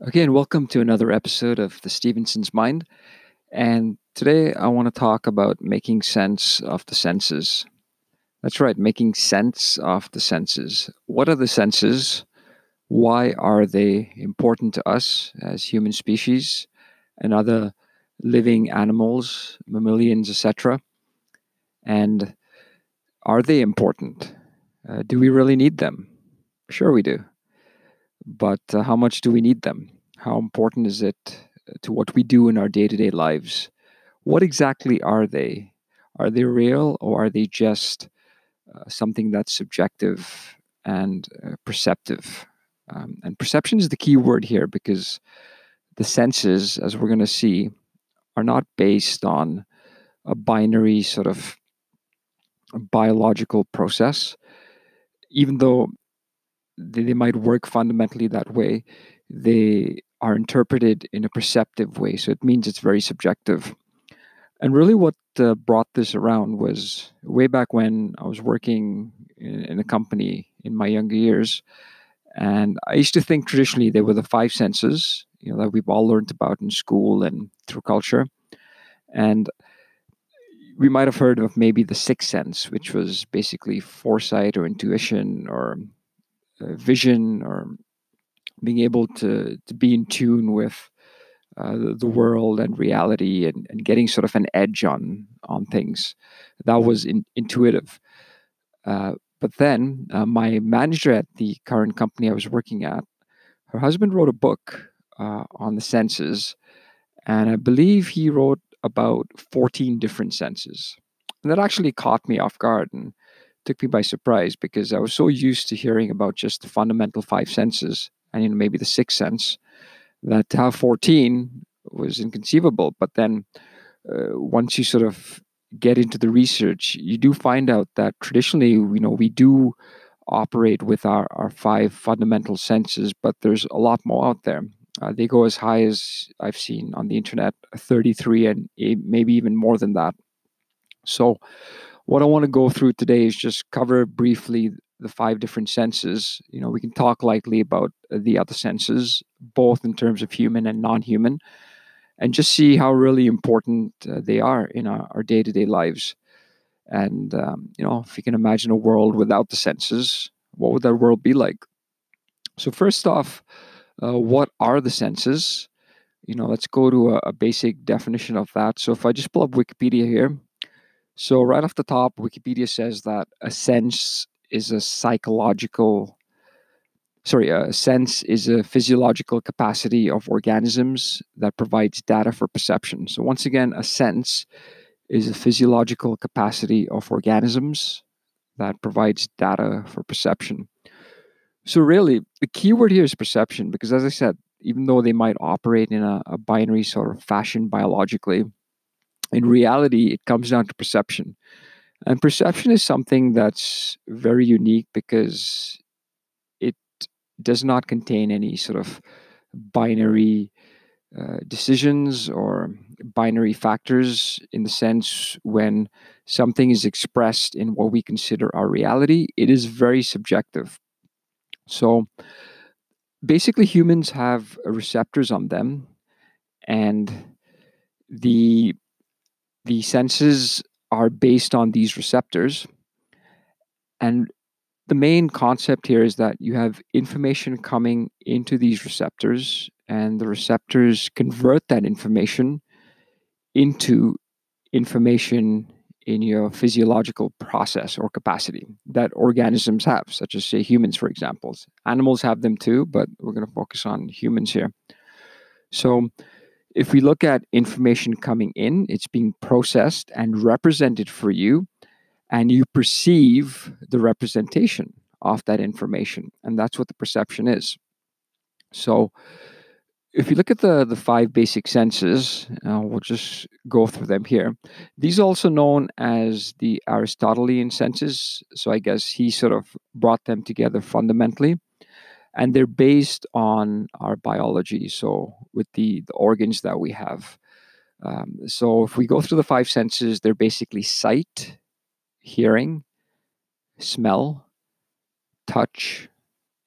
And welcome to another episode of The Stevenson's Mind. And today I want to talk about making sense of the senses. That's right, making sense of the senses. What are the senses? Why are they important to us as human species and other living animals, mammalians, etc.? And are they important? Uh, do we really need them? Sure, we do but uh, how much do we need them? How important is it uh, to what we do in our day to day lives? What exactly are they? Are they real or are they just uh, something that's subjective and uh, perceptive? Um, and perception is the key word here because the senses, as we're going to see, are not based on a binary sort of biological process, even though they, they might work fundamentally that way, they are interpreted in a perceptive way. So it means it's very subjective. And really, what uh, brought this around was way back when I was working in, in, a company in my younger years. And I used to think traditionally there were the five senses, you know, that we've all learned about in school and through culture. And we might have heard of maybe the sixth sense, which was basically foresight or intuition or uh, vision or being able to to be in tune with uh, the, the, world and reality and, and getting sort of an edge on on things. That was in, intuitive. Uh, but then uh, my manager at the current company i was working at her husband wrote a book uh, on the senses and i believe he wrote about 14 different senses. And that actually caught me off guard and took me by surprise because I was so used to hearing about just the fundamental five senses and you know maybe the sixth sense that have 14 was inconceivable. But then uh, once you sort of get into the research, you do find out that traditionally, you know, we do operate with our, our five fundamental senses, but there's a lot more out there. Uh, they go as high as I've seen on the internet, 33, and maybe even more than that. So, what I want to go through today is just cover briefly the five different senses. You know, we can talk lightly about the other senses, both in terms of human and non human, and just see how really important uh, they are in our day to day lives. And, um, you know, if you can imagine a world without the senses, what would that world be like? So, first off, uh, what are the senses? You know, let's go to a, a basic definition of that. So, if I just pull up Wikipedia here, so, right off the top, Wikipedia says that a sense is a psychological, sorry, a sense is a physiological capacity of organisms that provides data for perception. So, once again, a sense is a physiological capacity of organisms that provides data for perception. So, really, the key word here is perception because, as I said, even though they might operate in a, a binary sort of fashion biologically, in reality, it comes down to perception. And perception is something that's very unique because it does not contain any sort of binary uh, decisions or binary factors in the sense when something is expressed in what we consider our reality, it is very subjective. So basically, humans have receptors on them, and the the senses are based on these receptors. And the main concept here is that you have information coming into these receptors, and the receptors convert that information into information in your physiological process or capacity that organisms have, such as, say, humans, for example. Animals have them too, but we're going to focus on humans here. So, if we look at information coming in, it's being processed and represented for you, and you perceive the representation of that information. And that's what the perception is. So, if you look at the, the five basic senses, uh, we'll just go through them here. These are also known as the Aristotelian senses. So, I guess he sort of brought them together fundamentally and they're based on our biology. So with the, the organs that we have. Um, so if we go through the five senses, they're basically sight, hearing, smell, touch,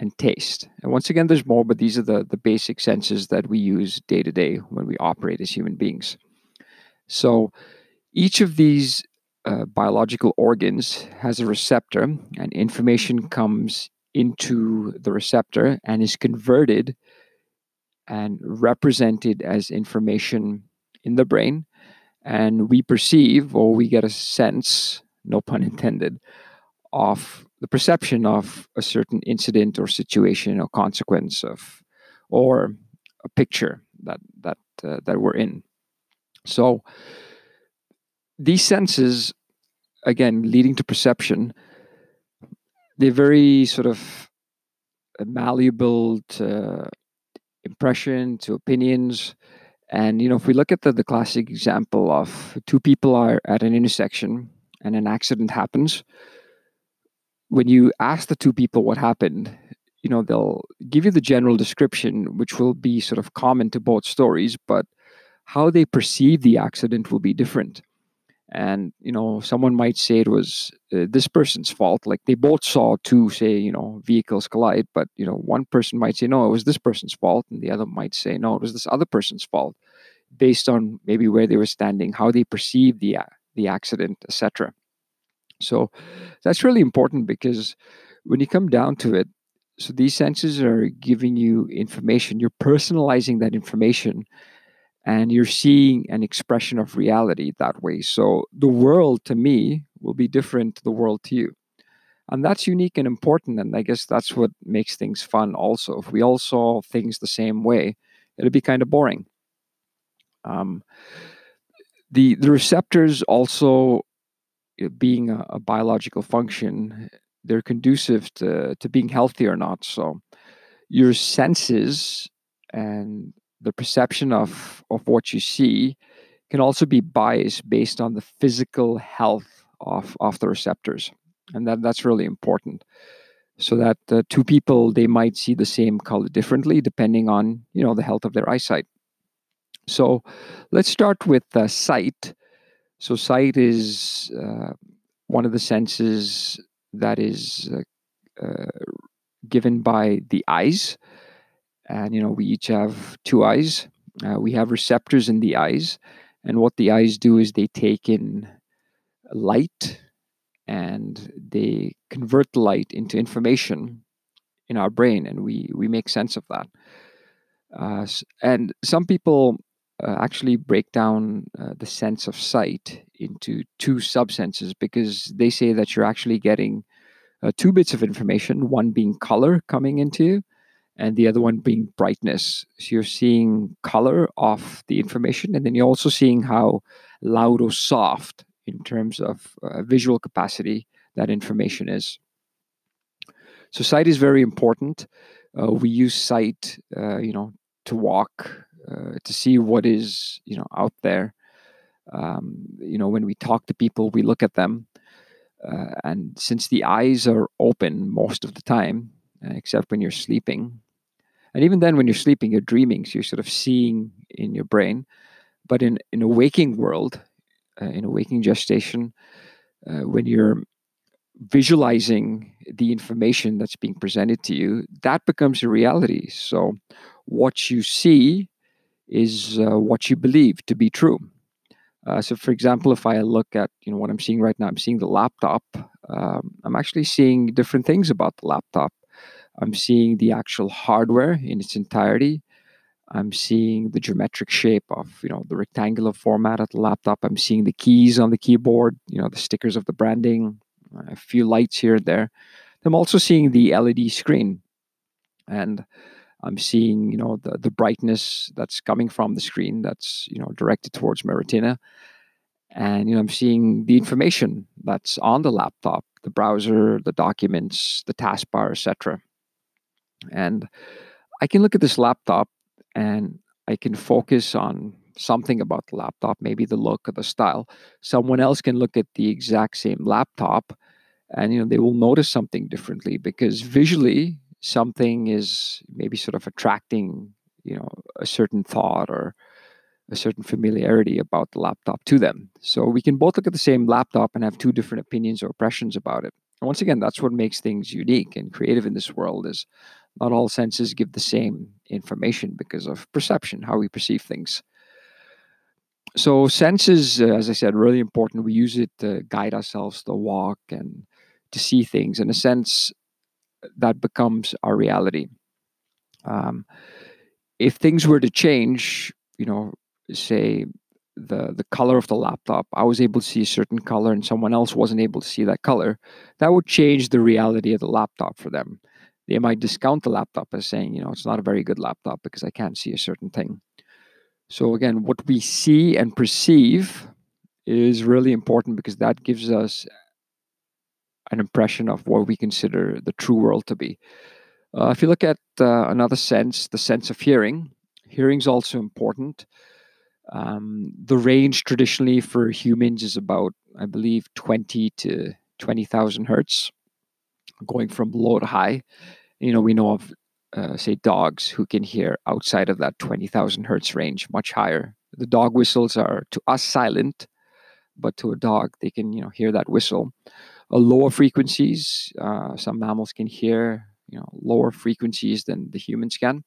and taste. And once again, there's more, but these are the, the basic senses that we use day to day when we operate as human beings. So each of these uh, biological organs has a receptor, and information comes into the receptor and is converted and represented as information in the brain. And we perceive or we get a sense, no pun intended, of the perception of a certain incident or situation or consequence of or a picture that that uh, that we're in so these senses again leading to perception they're very sort of malleable to impression to opinions and you know if we look at the, the classic example of two people are at an intersection and an accident happens when you ask the two people what happened, you know, they'll give you the general description, which will be sort of common to both stories, but how they perceive the accident will be different. And, you know, someone might say it was uh, this person's fault. Like they both saw two, say, you know, vehicles collide, but, you know, one person might say, no, it was this person's fault. And the other might say, no, it was this other person's fault based on maybe where they were standing, how they perceived the, the accident, etc. So that's really important because when you come down to it, so these senses are giving you information, you're personalizing that information and you're seeing an expression of reality that way. So the world to me will be different to the world to you. And that's unique and important. And I guess that's what makes things fun also. If we all saw things the same way, it'd be kind of boring. Um, the the receptors also being a, a, biological function, they're conducive to, to being healthy or not. So your senses and the perception of, of what you see can also be biased based on the physical health of, of the receptors. And that, that's really important. So that uh, two people, they might see the same color differently depending on, you know, the health of their eyesight. So let's start with uh, sight. So sight is uh, one of the senses that is uh, uh, given by the eyes, and you know we each have two eyes. Uh, we have receptors in the eyes, and what the eyes do is they take in light and they convert light into information in our brain, and we we make sense of that. Uh, and some people uh, actually break down uh, the sense of sight into two subsenses because they say that you're actually getting uh, two bits of information one being color coming into you and the other one being brightness. So you're seeing color of the information and then you're also seeing how loud or soft in terms of uh, visual capacity that information is. So sight is very important. Uh, we use sight uh, you know to walk uh, to see what is you know out there. Um, you know, when we talk to people, we look at them, uh, and since the eyes are open most of the time, uh, except when you're sleeping, and even then when you're sleeping, you're dreaming, so you're sort of seeing in your brain. But in in a waking world, uh, in a waking gestation, uh, when you're visualizing the information that's being presented to you, that becomes a reality. So, what you see is uh, what you believe to be true. Uh, so, for example, if I look at you know what I'm seeing right now, I'm seeing the laptop. Um, I'm actually seeing different things about the laptop. I'm seeing the actual hardware in its entirety. I'm seeing the geometric shape of you know the rectangular format of the laptop. I'm seeing the keys on the keyboard, you know the stickers of the branding, a few lights here and there. I'm also seeing the LED screen, and I'm seeing, you know, the, the brightness that's coming from the screen that's, you know, directed towards my retina. And, you know, I'm seeing the information that's on the laptop, the browser, the documents, the taskbar, etc. And I can look at this laptop and I can focus on something about the laptop, maybe the look or the style. Someone else can look at the exact same laptop and you know they will notice something differently because visually something is maybe sort of attracting you know a certain thought or a certain familiarity about the laptop to them so we can both look at the same laptop and have two different opinions or impressions about it And once again, that's what makes things unique and creative in this world is not all senses give the same information because of perception, how we perceive things. So senses, uh, as I said, really important. We use it to guide ourselves to walk and to see things. In a sense, that becomes our reality. Um, if things were to change, you know, say the the color of the laptop, I was able to see a certain color and someone else wasn't able to see that color, that would change the reality of the laptop for them. They might discount the laptop as saying, you know, it's not a very good laptop because I can't see a certain thing. So again, what we see and perceive is really important because that gives us an impression of what we consider the true world to be. Uh, if you look at uh, another sense, the sense of hearing, hearing is also important. Um, the range traditionally for humans is about, I believe, 20 to 20,000 hertz, going from low to high. You know, we know of, uh, say, dogs who can hear outside of that 20,000 hertz range, much higher. The dog whistles are to us silent, but to a dog, they can, you know, hear that whistle. Uh, lower frequencies, uh, some mammals can hear, you know, lower frequencies than the humans can.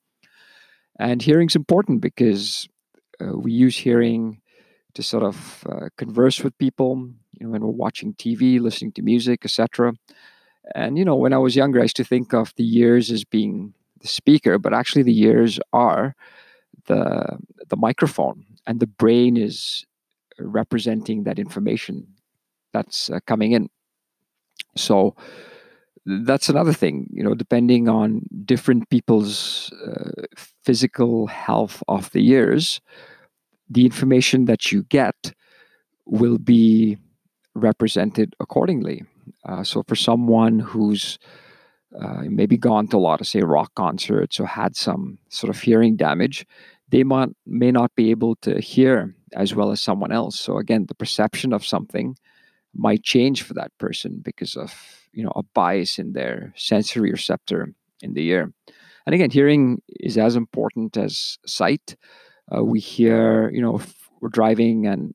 And hearing's important because we use hearing to sort of uh, converse with people you know when we're watching tv listening to music etc and you know when i was younger i used to think of the ears as being the speaker but actually the ears are the the microphone and the brain is representing that information that's uh, coming in. So that's another thing you know depending on different people's uh, physical health of the ears the information that you get will be represented accordingly. Uh, so for someone who's uh, maybe gone to a lot of say rock concerts or had some sort of hearing damage, they might may not be able to hear as well as someone else. So again, the perception of something might change for that person because of you know a bias in their sensory receptor in the ear. And again, hearing is as important as sight. Uh, we hear, you know, if we're driving and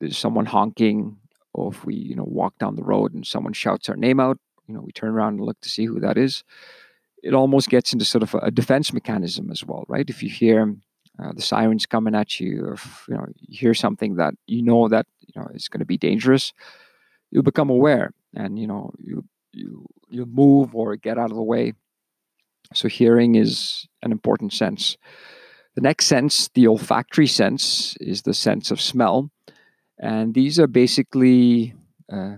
there's someone honking, or if we, you know, walk down the road and someone shouts our name out, you know, we turn around and look to see who that is. It almost gets into sort of a defense mechanism as well, right? If you hear uh, the sirens coming at you, or if, you know, you hear something that you know that you know is going to be dangerous, you become aware, and you know you you you move or get out of the way. So hearing is an important sense. The next sense, the olfactory sense, is the sense of smell. And these are basically, uh,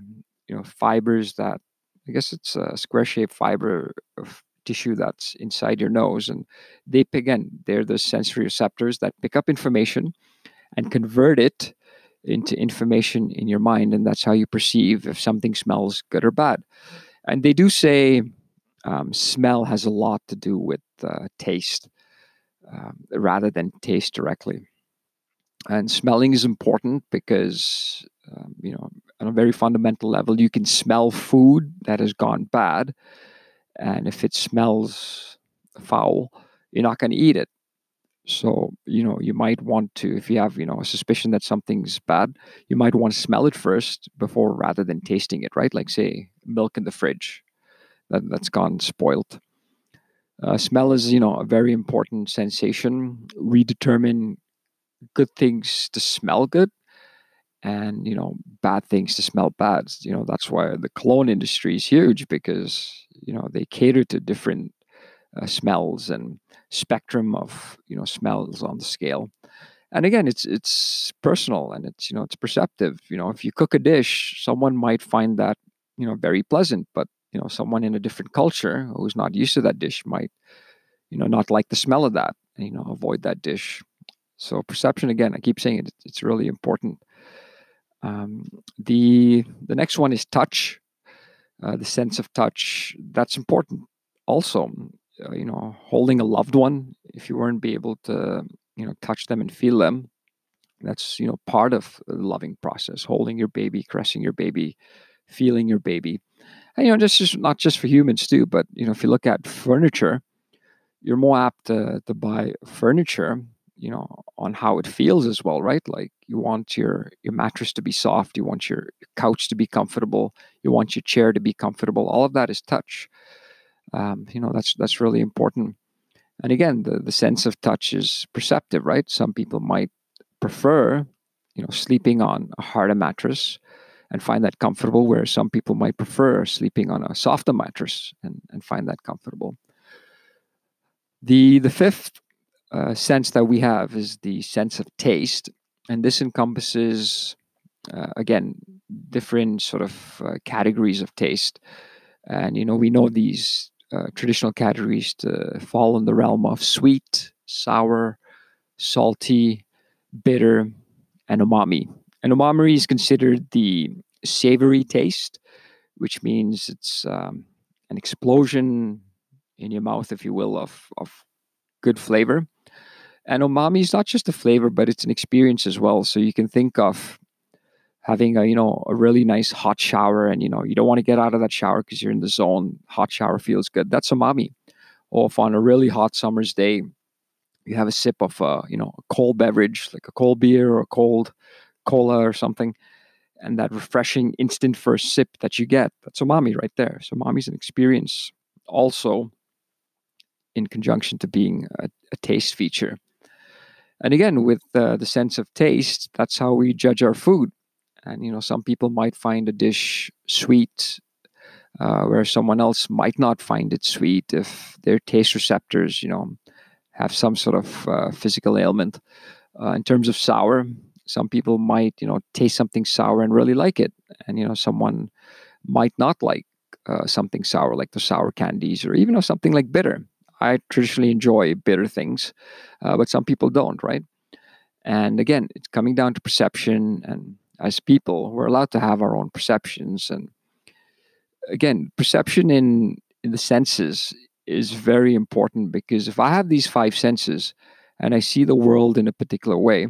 you know, fibers that, I guess it's a square shaped fiber of tissue that's inside your nose. And they, again, they're the sensory receptors that pick up information and convert it into information in your mind. And that's how you perceive if something smells good or bad. And they do say um, smell has a lot to do with uh, taste um, rather than taste directly. And smelling is important because, um, you know, on a very fundamental level, you can smell food that has gone bad. And if it smells foul, you're not going to eat it. So, you know, you might want to, if you have, you know, a suspicion that something's bad, you might want to smell it first before rather than tasting it, right? Like, say, milk in the fridge that, that's gone spoiled. Uh, smell is, you know, a very important sensation. We determine good things to smell good and, you know, bad things to smell bad. You know, that's why the cologne industry is huge because, you know, they cater to different uh, smells and spectrum of, you know, smells on the scale. And again, it's it's personal and it's you know it's perceptive. You know, if you cook a dish, someone might find that you know very pleasant, but you know someone in a different culture who's not used to that dish might you know not like the smell of that you know avoid that dish. So perception again i keep saying it it's really important. Um, the the next one is touch uh, the sense of touch. That's important also uh, you know holding a loved one if you weren't be able to you know touch them and feel them that's you know part of the loving process holding your baby caressing your baby feeling your baby and, you know, this is not just for humans too, but you know, if you look at furniture, you're more apt to, to buy furniture you know on how it feels as well right? Like you want your your mattress to be soft you want your, couch to be comfortable you want your chair to be comfortable all of that is touch. Um, you know that's that's really important. And again the, the sense of touch is perceptive right? Some people might prefer you know sleeping on a harder mattress and find that comfortable where some people might prefer sleeping on a softer mattress and, and find that comfortable the the fifth uh, sense that we have is the sense of taste, and this encompasses uh, again different sort of uh, categories of taste. And you know, we know these uh, traditional categories to fall in the realm of sweet, sour, salty, bitter, and umami. And umami is considered the savory taste, which means it's um, an explosion in your mouth, if you will, of, of good flavor. And umami is not just a flavor, but it's an experience as well. So you can think of having a you know a really nice hot shower, and you know you don't want to get out of that shower because you're in the zone. Hot shower feels good. That's umami. Or if on a really hot summer's day, you have a sip of a you know a cold beverage like a cold beer or a cold cola or something, and that refreshing instant first sip that you get, that's umami right there. So umami is an experience also in conjunction to being a, a taste feature. And again, with uh, the sense of taste, that's how we judge our food. And you know, some people might find a dish sweet, uh, where someone else might not find it sweet if their taste receptors, you know, have some sort of uh, physical ailment. Uh, in terms of sour, some people might, you know, taste something sour and really like it, and you know, someone might not like uh, something sour, like the sour candies, or even something like bitter. I traditionally enjoy bitter things, uh, but some people don't, right? And again, it's coming down to perception. And as people, we're allowed to have our own perceptions. And again, perception in in the senses is very important because if I have these five senses and I see the world in a particular way,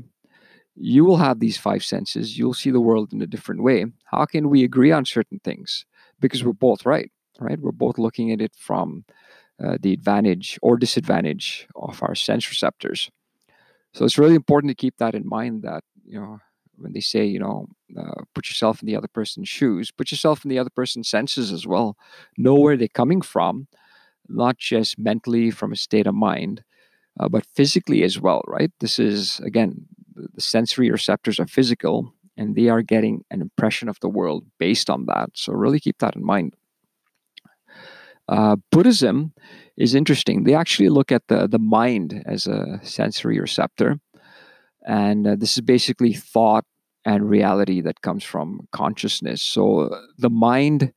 you will have these five senses. You'll see the world in a different way. How can we agree on certain things? Because we're both right, right? We're both looking at it from uh, the advantage or disadvantage of our sense receptors. So it's really important to keep that in mind that, you know, when they say, you know, uh, put yourself in the other person's shoes, put yourself in the other person's senses as well. Know where they're coming from, not just mentally from a state of mind, uh, but physically as well, right? This is, again, the sensory receptors are physical and they are getting an impression of the world based on that. So really keep that in mind. Uh, Buddhism is interesting. They actually look at the, the mind as a sensory receptor. And uh, this is basically thought and reality that comes from consciousness. So uh, the mind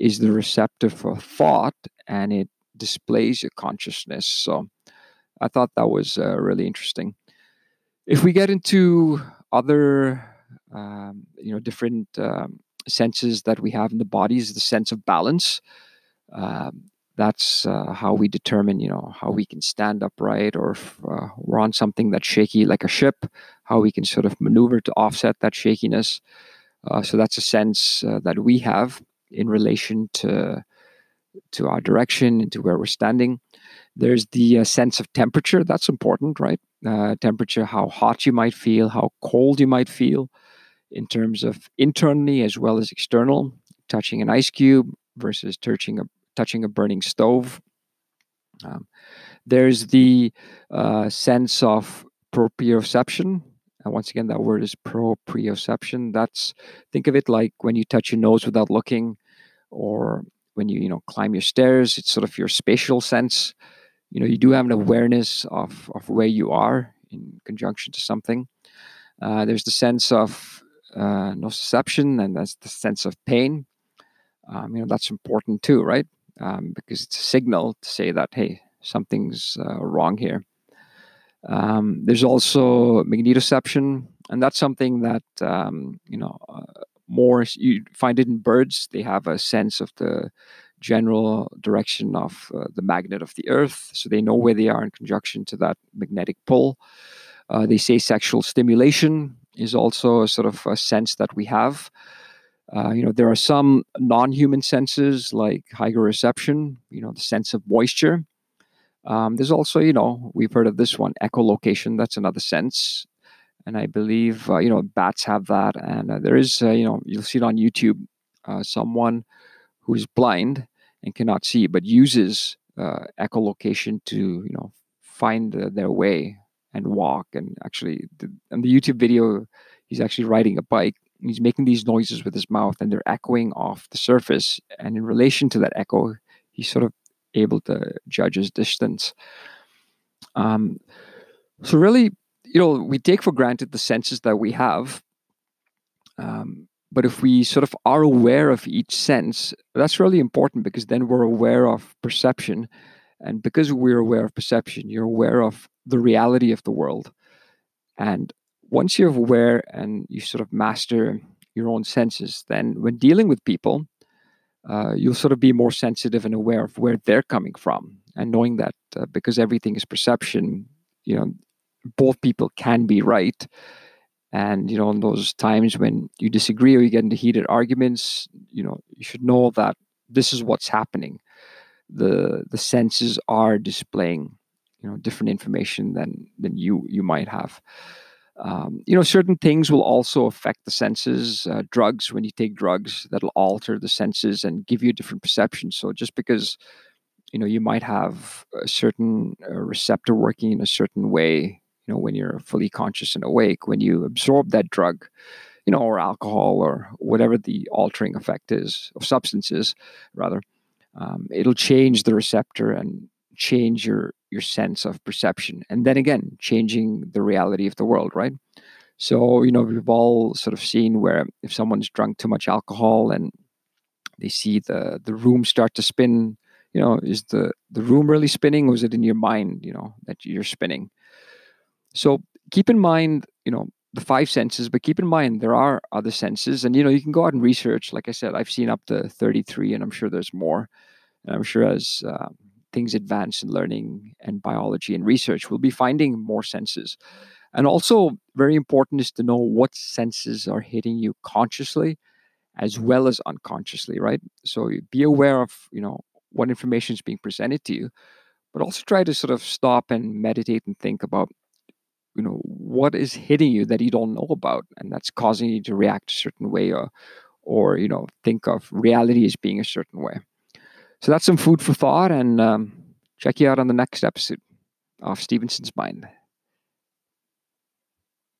is the receptor for thought and it displays your consciousness. So I thought that was uh, really interesting. If we get into other, um, you know, different um, senses that we have in the body, is the sense of balance. Um, that's uh, how we determine, you know, how we can stand upright, or if uh, we're on something that's shaky, like a ship, how we can sort of maneuver to offset that shakiness. Uh, so that's a sense uh, that we have in relation to to our direction and to where we're standing. There's the uh, sense of temperature. That's important, right? Uh, temperature, how hot you might feel, how cold you might feel, in terms of internally as well as external. Touching an ice cube versus touching a touching a burning stove. Um, there's the uh, sense of proprioception. And once again, that word is proprioception. That's think of it like when you touch your nose without looking, or when you you know climb your stairs. It's sort of your spatial sense. You know, you do have an awareness of of where you are in conjunction to something. Uh, there's the sense of uh, nociception, and that's the sense of pain. Um, you know, that's important too, right? um, because it's a signal to say that hey something's uh, wrong here um, there's also magnetoception and that's something that um, you know uh, more you find it in birds they have a sense of the general direction of uh, the magnet of the earth so they know where they are in conjunction to that magnetic pull uh, they say sexual stimulation is also a sort of a sense that we have uh, you know, there are some non-human senses like hygroreception, you know, the sense of moisture. Um, there's also, you know, we've heard of this one, echolocation. That's another sense, and I believe uh, you know bats have that. And uh, there is, uh, you know, you'll see it on YouTube. Someone who is blind and cannot see, but uses uh, echolocation to, you know, find their way and walk. And actually, the, the YouTube video, he's actually riding a bike. He's making these noises with his mouth, and they're echoing off the surface. And in relation to that echo, he's sort of able to judge his distance. Um, so really, you know, we take for granted the senses that we have. Um, but if we sort of are aware of each sense, that's really important because then we're aware of perception. And because we're aware of perception, you're aware of the reality of the world. And once you're aware and you sort of master your own senses, then when dealing with people, uh, you'll sort of be more sensitive and aware of where they're coming from. And knowing that uh, because everything is perception, you know, both people can be right and you know in those times when you disagree or you get into heated arguments you know you should know that this is what's happening. The the senses are displaying you know different information than than you you might have. Um, you know certain things will also affect the senses. Uh, drugs when you take drugs that'll alter the senses and give you a different perception. So just because you know you might have a certain uh, receptor working in a certain way you know when you're fully conscious and awake when you absorb that drug you know or alcohol or whatever the altering effect is of substances rather um, it'll change the receptor and change your your sense of perception. And then again changing the reality of the world right? So you know we've all sort of seen where if someone's drunk too much alcohol and they see the the room start to spin you know is the the room really spinning or is it in your mind you know that you're spinning so keep in mind, you know, the five senses, but keep in mind there are other senses. And, you know, you can go out and research. Like I said, I've seen up to 33, and I'm sure there's more. And I'm sure as um, things advance in learning and biology and research, we'll be finding more senses. And also, very important is to know what senses are hitting you consciously as well as unconsciously, right? So be aware of, you know, what information is being presented to you, but also try to sort of stop and meditate and think about you know what is hitting you that you don't know about and that's causing you to react a certain way or or you know think of reality as being a certain way. So that's some food for thought and um, check you out on the next episode of stevenson's mind